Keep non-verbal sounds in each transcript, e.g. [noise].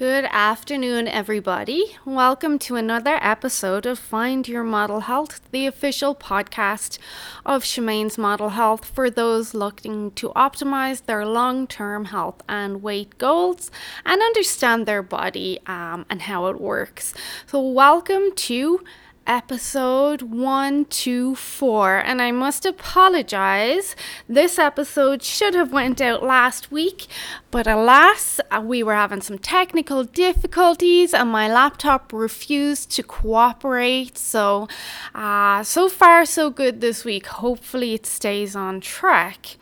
Good afternoon, everybody. Welcome to another episode of Find Your Model Health, the official podcast of Shemaine's Model Health for those looking to optimize their long term health and weight goals and understand their body um, and how it works. So, welcome to episode 124 and I must apologize. This episode should have went out last week but alas uh, we were having some technical difficulties and my laptop refused to cooperate. So uh, so far so good this week. Hopefully it stays on track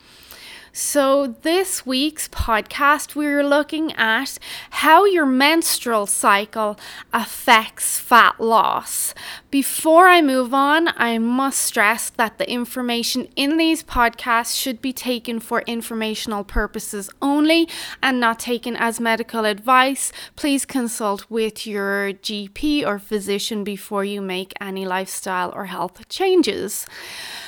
so, this week's podcast, we're looking at how your menstrual cycle affects fat loss. Before I move on, I must stress that the information in these podcasts should be taken for informational purposes only and not taken as medical advice. Please consult with your GP or physician before you make any lifestyle or health changes.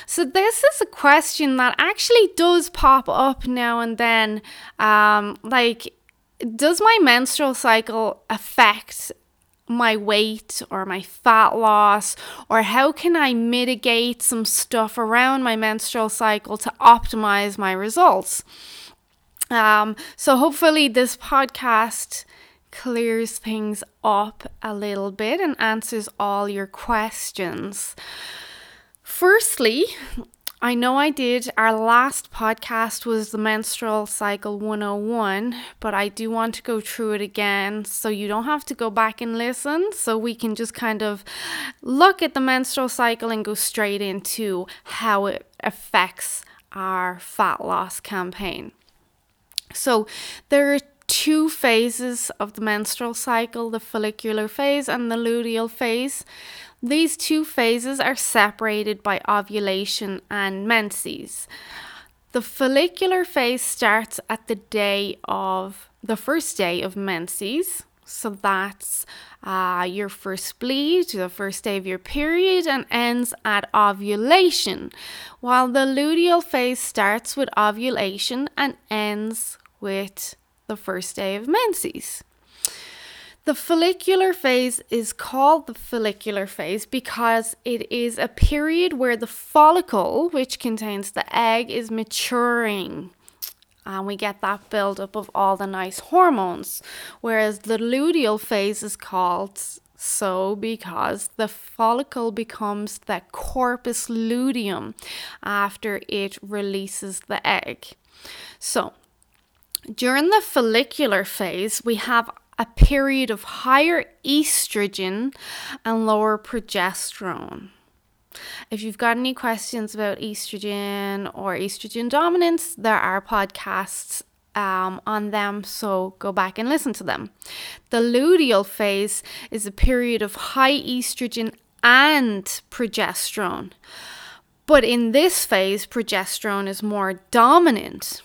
So, this is a question that actually does pop up now and then. Um, like, does my menstrual cycle affect my weight or my fat loss or how can I mitigate some stuff around my menstrual cycle to optimize my results. Um, so hopefully this podcast clears things up a little bit and answers all your questions. Firstly, I know I did. Our last podcast was the menstrual cycle 101, but I do want to go through it again so you don't have to go back and listen. So we can just kind of look at the menstrual cycle and go straight into how it affects our fat loss campaign. So there are two phases of the menstrual cycle the follicular phase and the luteal phase. These two phases are separated by ovulation and menses. The follicular phase starts at the day of the first day of menses. So that's uh, your first bleed, the first day of your period, and ends at ovulation. While the luteal phase starts with ovulation and ends with the first day of menses. The follicular phase is called the follicular phase because it is a period where the follicle, which contains the egg, is maturing. And we get that buildup of all the nice hormones. Whereas the luteal phase is called so because the follicle becomes the corpus luteum after it releases the egg. So, during the follicular phase, we have a period of higher estrogen and lower progesterone. If you've got any questions about estrogen or estrogen dominance, there are podcasts um, on them, so go back and listen to them. The luteal phase is a period of high estrogen and progesterone. But in this phase, progesterone is more dominant.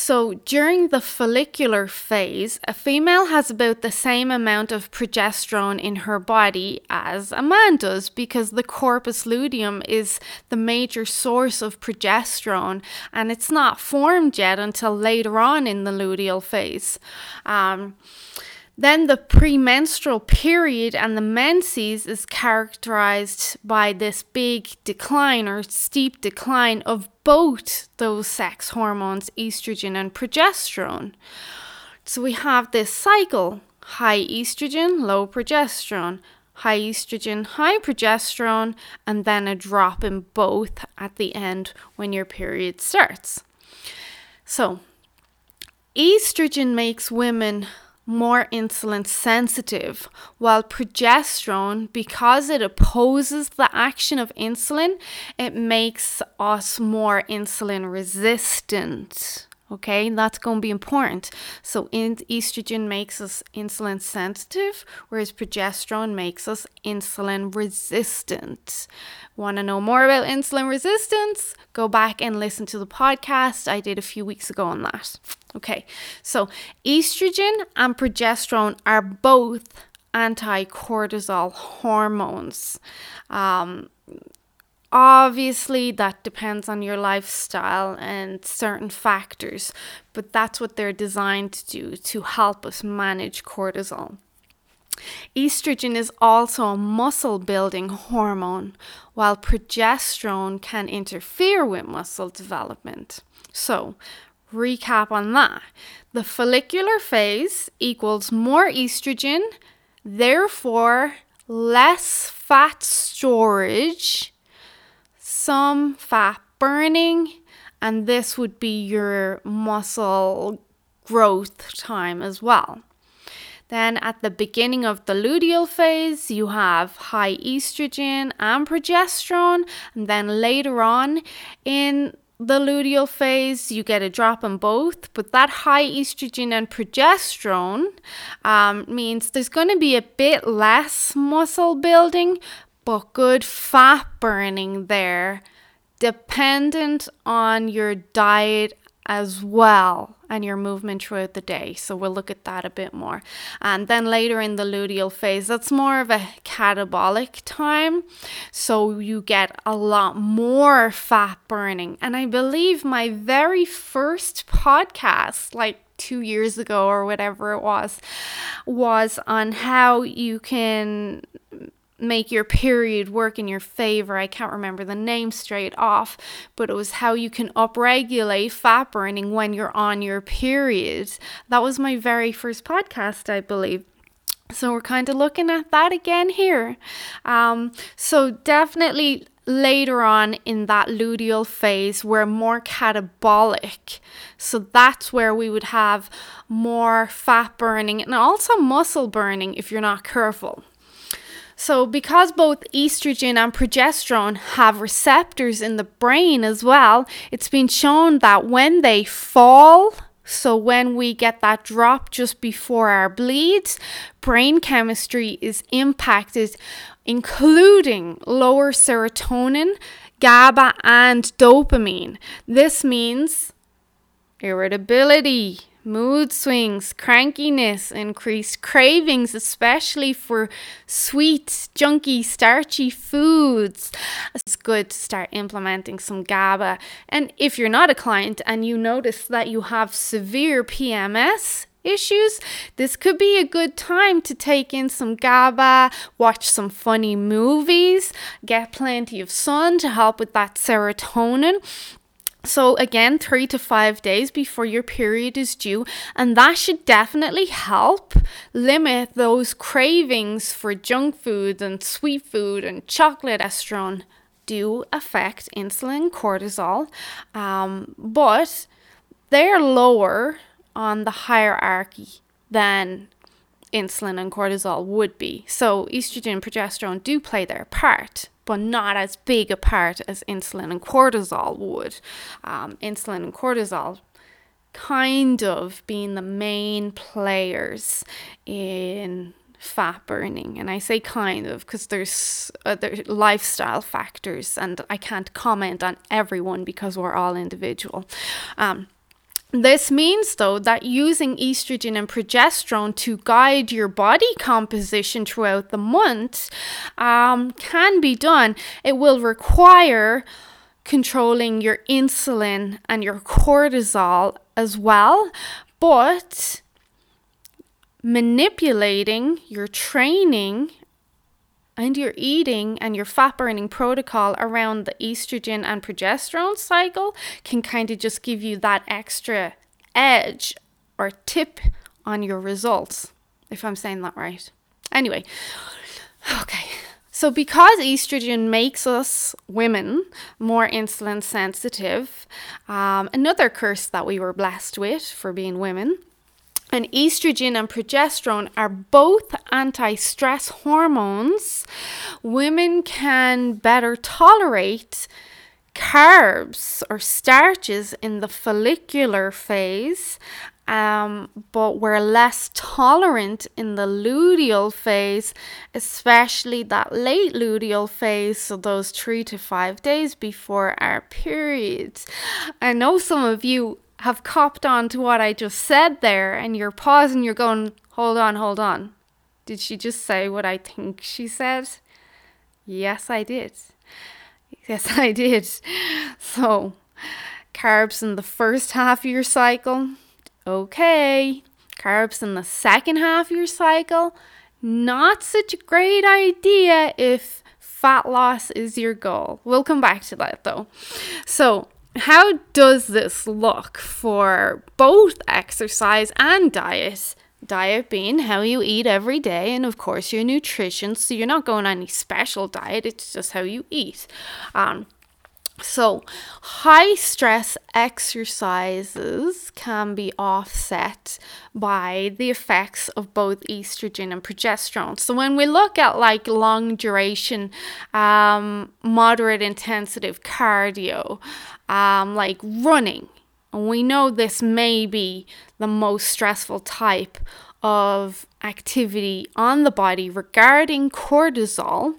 So, during the follicular phase, a female has about the same amount of progesterone in her body as a man does because the corpus luteum is the major source of progesterone and it's not formed yet until later on in the luteal phase. Um, then the premenstrual period and the menses is characterized by this big decline or steep decline of both those sex hormones, estrogen and progesterone. So we have this cycle high estrogen, low progesterone, high estrogen, high progesterone, and then a drop in both at the end when your period starts. So, estrogen makes women more insulin sensitive, while progesterone, because it opposes the action of insulin, it makes us more insulin resistant. Okay, that's going to be important. So, in, estrogen makes us insulin sensitive, whereas progesterone makes us insulin resistant. Want to know more about insulin resistance? Go back and listen to the podcast I did a few weeks ago on that. Okay, so estrogen and progesterone are both anti cortisol hormones. Um, Obviously, that depends on your lifestyle and certain factors, but that's what they're designed to do to help us manage cortisol. Estrogen is also a muscle building hormone, while progesterone can interfere with muscle development. So, recap on that. The follicular phase equals more estrogen, therefore, less fat storage, some fat burning, and this would be your muscle growth time as well. Then at the beginning of the luteal phase, you have high estrogen and progesterone. And then later on in the luteal phase, you get a drop in both, but that high estrogen and progesterone um, means there's going to be a bit less muscle building, but good fat burning there, dependent on your diet as well and your movement throughout the day. So we'll look at that a bit more. And then later in the luteal phase, that's more of a catabolic time. So you get a lot more fat burning. And I believe my very first podcast, like two years ago or whatever it was, was on how you can make your period work in your favor. I can't remember the name straight off, but it was how you can upregulate fat burning when you're on your period. That was my very first podcast, I believe. So we're kind of looking at that again here. Um, so definitely later on in that luteal phase, we're more catabolic. So that's where we would have more fat burning and also muscle burning if you're not careful. So, because both estrogen and progesterone have receptors in the brain as well, it's been shown that when they fall, so when we get that drop just before our bleeds, brain chemistry is impacted, including lower serotonin, GABA, and dopamine. This means irritability, mood swings, crankiness, increased cravings, especially for sweet, junky, starchy foods. It's good to start implementing some GABA. And if you're not a client and you notice that you have severe PMS, issues, this could be a good time to take in some GABA, watch some funny movies, get plenty of sun to help with that serotonin. So, again, three to five days before your period is due, and that should definitely help limit those cravings for junk food and sweet food and chocolate. Estrogen do affect insulin, cortisol, um, but they're lower on the hierarchy than insulin and cortisol would be. So, estrogen and progesterone do play their part but not as big a part as insulin and cortisol would. Um, insulin and cortisol kind of being the main players in fat burning and i say kind of because there's other lifestyle factors and i can't comment on everyone because we're all individual um, this means, though, that using estrogen and progesterone to guide your body composition throughout the month um, can be done. It will require controlling your insulin and your cortisol as well, but manipulating your training and your eating and your fat burning protocol around the estrogen and progesterone cycle can kind of just give you that extra edge or tip on your results, if I'm saying that right. Anyway, okay. So, because estrogen makes us women more insulin sensitive, um, another curse that we were blessed with for being women and estrogen and progesterone are both anti stress hormones. Women can better tolerate carbs or starches in the follicular phase, um, but we're less tolerant in the luteal phase, especially that late luteal phase, so those three to five days before our periods. I know some of you have copped on to what I just said there, and you're pausing, you're going, hold on, hold on. Did she just say what I think she said? Yes, I did. Yes, [laughs] I did. So, carbs in the first half of your cycle, okay. Carbs in the second half of your cycle, not such a great idea if fat loss is your goal. We'll come back to that though. So, how does this look for both exercise and diet? Diet being how you eat every day, and of course, your nutrition. So, you're not going on any special diet, it's just how you eat. Um, so, high stress exercises can be offset by the effects of both estrogen and progesterone. So, when we look at like long duration, um, moderate intensity cardio, um, like running, and we know this may be the most stressful type of activity on the body regarding cortisol.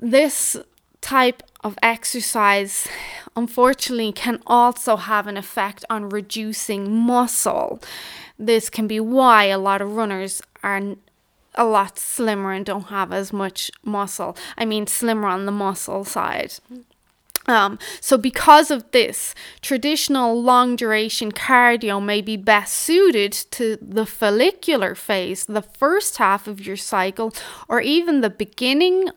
This type of exercise unfortunately can also have an effect on reducing muscle. This can be why a lot of runners are a lot slimmer and don't have as much muscle. I mean, slimmer on the muscle side. Um, so, because of this, traditional long duration cardio may be best suited to the follicular phase, the first half of your cycle, or even the beginning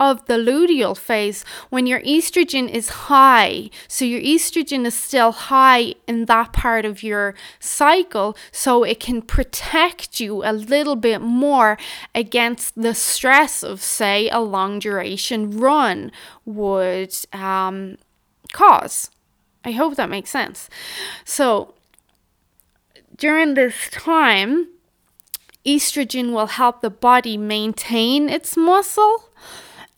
of the luteal phase when your estrogen is high. So your estrogen is still high in that part of your cycle, so it can protect you a little bit more against the stress of, say, a long duration run would um, cause. I hope that makes sense. So during this time, estrogen will help the body maintain its muscle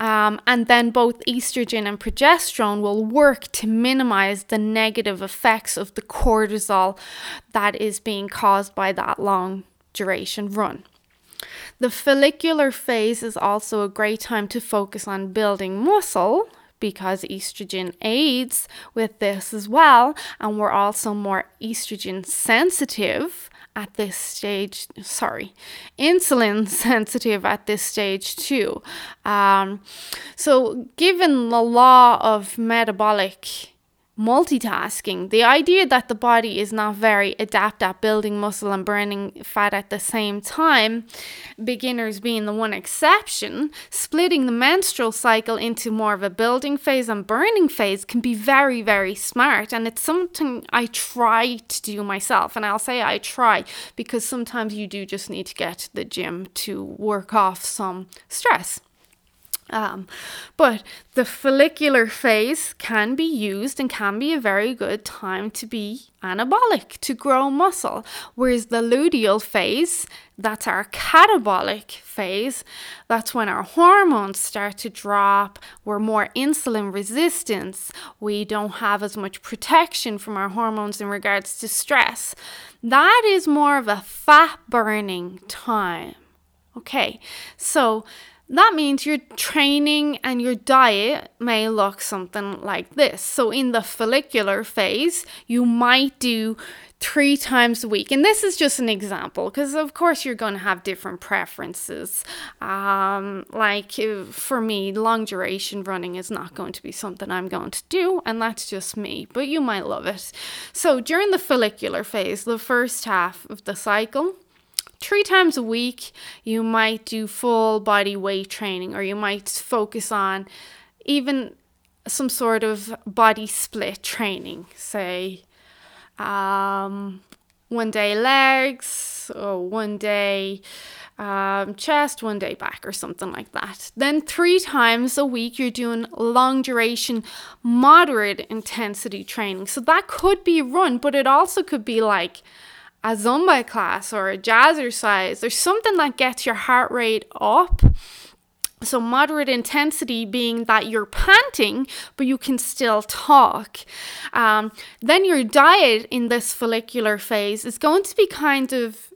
um, and then both estrogen and progesterone will work to minimize the negative effects of the cortisol that is being caused by that long duration run. The follicular phase is also a great time to focus on building muscle because estrogen aids with this as well, and we're also more estrogen sensitive at this stage. Sorry, insulin [laughs] sensitive at this stage too. Um, so, given the law of metabolic multitasking. The idea that the body is not very adept at building muscle and burning fat at the same time, beginners being the one exception, splitting the menstrual cycle into more of a building phase and burning phase can be very, very smart. And it's something I try to do myself. And I'll say I try because sometimes you do just need to get to the gym to work off some stress. Um, but the follicular phase can be used and can be a very good time to be anabolic, to grow muscle. Whereas the luteal phase, that's our catabolic phase, that's when our hormones start to drop, we're more insulin resistant, we don't have as much protection from our hormones in regards to stress. That is more of a fat burning time. Okay, so that means your training and your diet may look something like this. So, in the follicular phase, you might do three times a week. And this is just an example because, of course, you're going to have different preferences. Um, like uh, for me, long duration running is not going to be something I'm going to do, and that's just me, but you might love it. So, during the follicular phase, the first half of the cycle, three times a week, you might do full body weight training, or you might focus on even some sort of body split training, say um, one day legs, or one day um, chest, one day back, or something like that. Then, three times a week, you're doing long duration, moderate intensity training. So, that could be run, but it also could be like a Zumba class or a jazzercise. There's something that gets your heart rate up. So, moderate intensity being that you're panting, but you can still talk. Um, then, your diet in this follicular phase is going to be kind of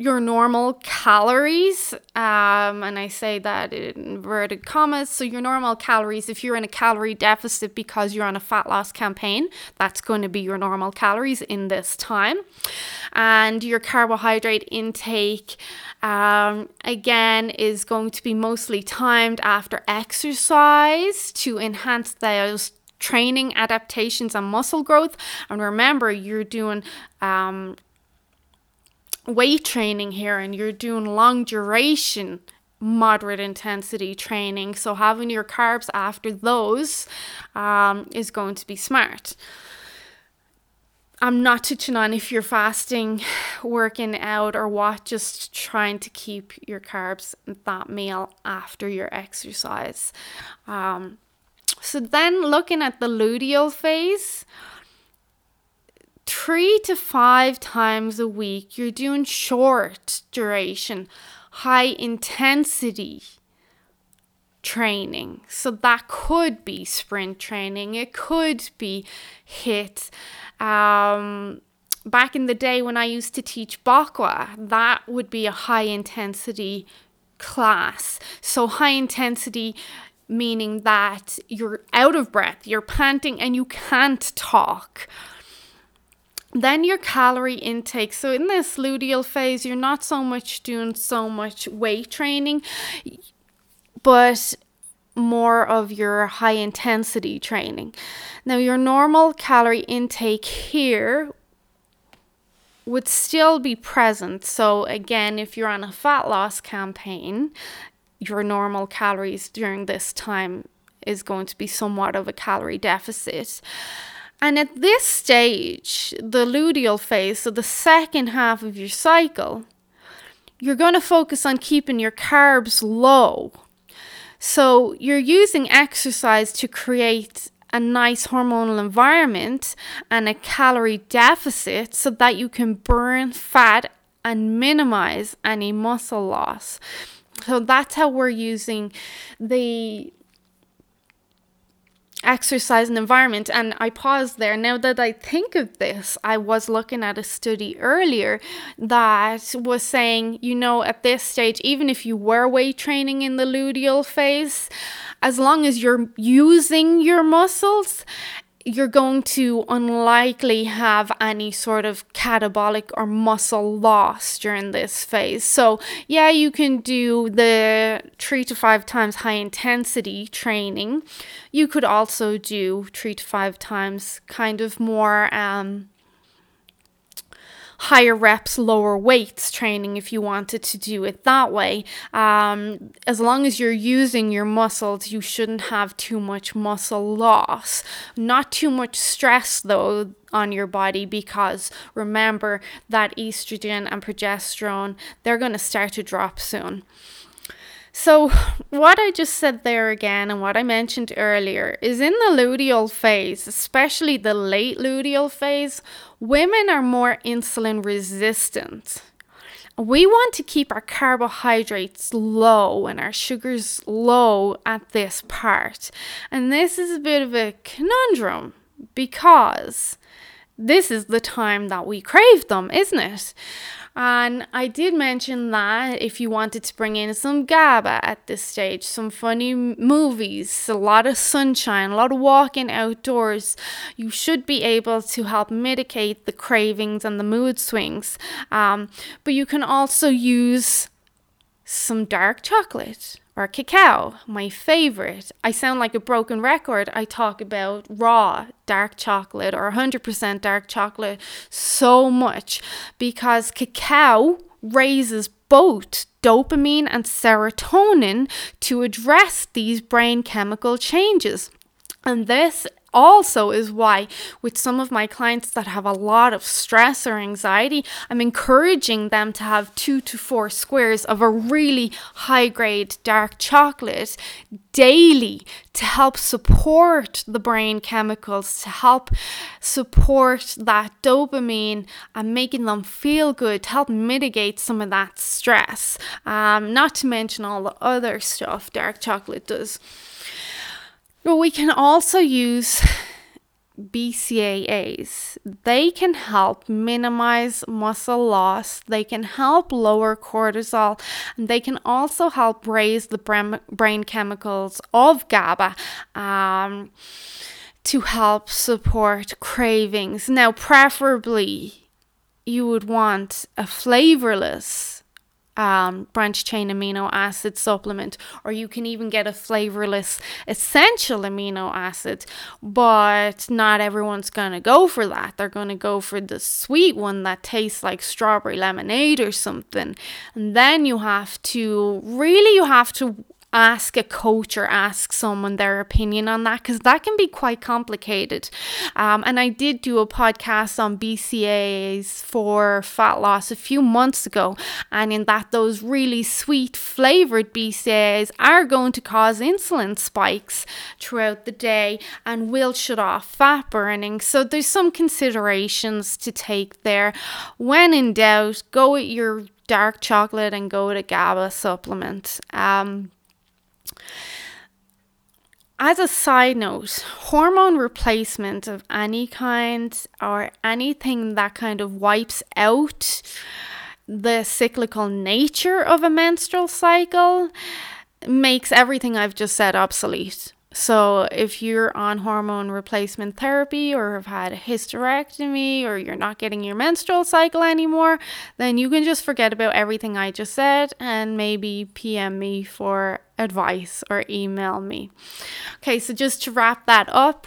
your normal calories. Um, and I say that in inverted commas. So, your normal calories, if you're in a calorie deficit because you're on a fat loss campaign, that's going to be your normal calories in this time. And your carbohydrate intake, um, again, is going to be mostly timed after exercise to enhance those training adaptations and muscle growth. And remember, you're doing um, weight training here and you're doing long duration moderate intensity training. So having your carbs after those um, is going to be smart. I'm not touching on if you're fasting, working out, or what, just trying to keep your carbs that meal after your exercise. Um, so then looking at the luteal phase, three to five times a week, you're doing short duration, high intensity training. So that could be sprint training, it could be HIIT. Um, back in the day when I used to teach Bokwa, that would be a high intensity class. So high intensity meaning that you're out of breath, you're panting, and you can't talk. Then your calorie intake. So in this luteal phase, you're not so much doing so much weight training, but more of your high intensity training. Now, your normal calorie intake here would still be present. So, again, if you're on a fat loss campaign, your normal calories during this time is going to be somewhat of a calorie deficit. And at this stage, the luteal phase, so the second half of your cycle, you're going to focus on keeping your carbs low. So you're using exercise to create a nice hormonal environment and a calorie deficit so that you can burn fat and minimize any muscle loss. So that's how we're using the exercise and environment. And I paused there. Now that I think of this, I was looking at a study earlier that was saying, you know, at this stage, even if you were weight training in the luteal phase, as long as you're using your muscles, you're going to unlikely have any sort of catabolic or muscle loss during this phase. So, yeah, you can do the three to five times high intensity training. You could also do three to five times kind of more um, higher reps, lower weights training if you wanted to do it that way. Um, as long as you're using your muscles, you shouldn't have too much muscle loss. Not too much stress though on your body because remember that estrogen and progesterone they're going to start to drop soon. So, what I just said there again, and what I mentioned earlier, is in the luteal phase, especially the late luteal phase, women are more insulin resistant. We want to keep our carbohydrates low and our sugars low at this part. And this is a bit of a conundrum because this is the time that we crave them, isn't it? And I did mention that if you wanted to bring in some GABA at this stage, some funny movies, a lot of sunshine, a lot of walking outdoors, you should be able to help mitigate the cravings and the mood swings. Um, but you can also use some dark chocolate or cacao, my favorite. I sound like a broken record. I talk about raw dark chocolate or 100% dark chocolate so much because cacao raises both dopamine and serotonin to address these brain chemical changes. And this also is why with some of my clients that have a lot of stress or anxiety i'm encouraging them to have two to four squares of a really high grade dark chocolate daily to help support the brain chemicals to help support that dopamine and making them feel good to help mitigate some of that stress. Um, not to mention all the other stuff dark chocolate does but we can also use BCAAs. They can help minimize muscle loss, they can help lower cortisol, and they can also help raise the brain chemicals of GABA. Um, to help support cravings. Now, preferably, you would want a flavorless um, branch chain amino acid supplement, or you can even get a flavorless essential amino acid. But not everyone's going to go for that. They're going to go for the sweet one that tastes like strawberry lemonade or something. And then you have to really, you have to ask a coach or ask someone their opinion on that because that can be quite complicated. Um, and I did do a podcast on BCAAs for fat loss a few months ago, and in that, those really sweet flavored BCAAs are going to cause insulin spikes throughout the day and will shut off fat burning. So there's some considerations to take there. When in doubt, go with your dark chocolate and go with a GABA supplement. Um, as a side note, hormone replacement of any kind or anything that kind of wipes out the cyclical nature of a menstrual cycle makes everything I've just said obsolete. So, if you're on hormone replacement therapy or have had a hysterectomy or you're not getting your menstrual cycle anymore, then you can just forget about everything I just said and maybe PM me for advice or email me. Okay, so just to wrap that up,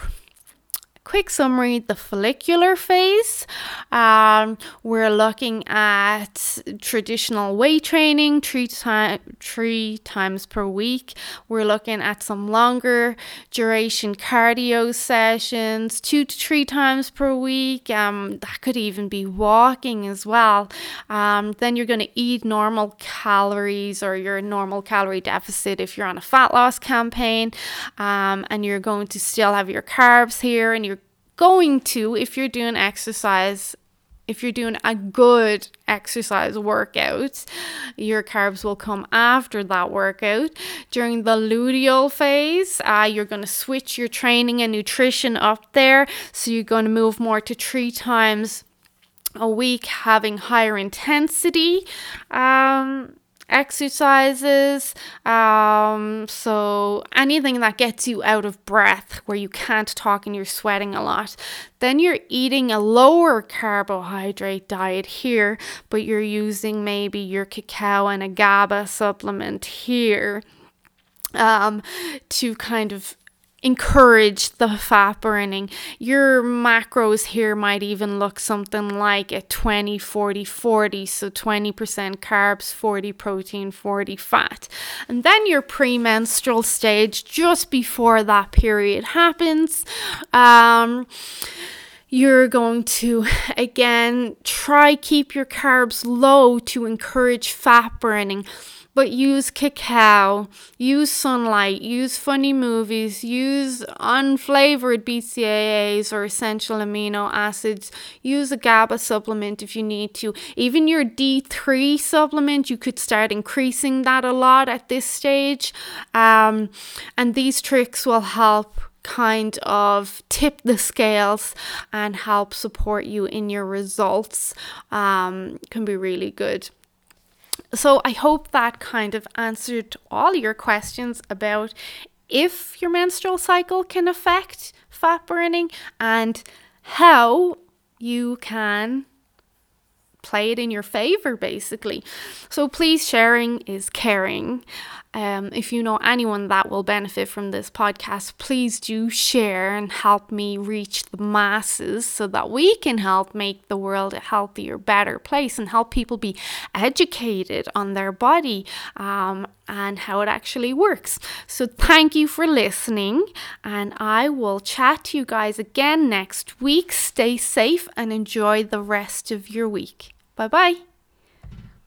quick summary the follicular phase. Um, we're looking at traditional weight training three, time, three times per week. We're looking at some longer duration cardio sessions two to three times per week. Um, that could even be walking as well. Um, then you're going to eat normal calories or your normal calorie deficit if you're on a fat loss campaign. Um, and you're going to still have your carbs here and you're going to, if you're doing exercise, if you're doing a good exercise workout, your carbs will come after that workout. During the luteal phase, uh, you're going to switch your training and nutrition up there. So you're going to move more to three times a week, having higher intensity. Um, exercises. Um, so anything that gets you out of breath, where you can't talk and you're sweating a lot. Then you're eating a lower carbohydrate diet here, but you're using maybe your cacao and a GABA supplement here um, to kind of encourage the fat burning. Your macros here might even look something like a 20 40 40, so 20% carbs, 40 protein, 40 fat. And then your premenstrual stage, just before that period happens. Um, you're going to [laughs] again try keep your carbs low to encourage fat burning but use cacao, use sunlight, use funny movies, use unflavored BCAAs or essential amino acids, use a GABA supplement if you need to. Even your D3 supplement, you could start increasing that a lot at this stage. Um, and these tricks will help kind of tip the scales and help support you in your results um, can be really good. So I hope that kind of answered all your questions about if your menstrual cycle can affect fat burning and how you can play it in your favor basically. So please sharing is caring. Um, if you know anyone that will benefit from this podcast, please do share and help me reach the masses so that we can help make the world a healthier, better place and help people be educated on their body um, and how it actually works. So, thank you for listening, and I will chat to you guys again next week. Stay safe and enjoy the rest of your week. Bye bye.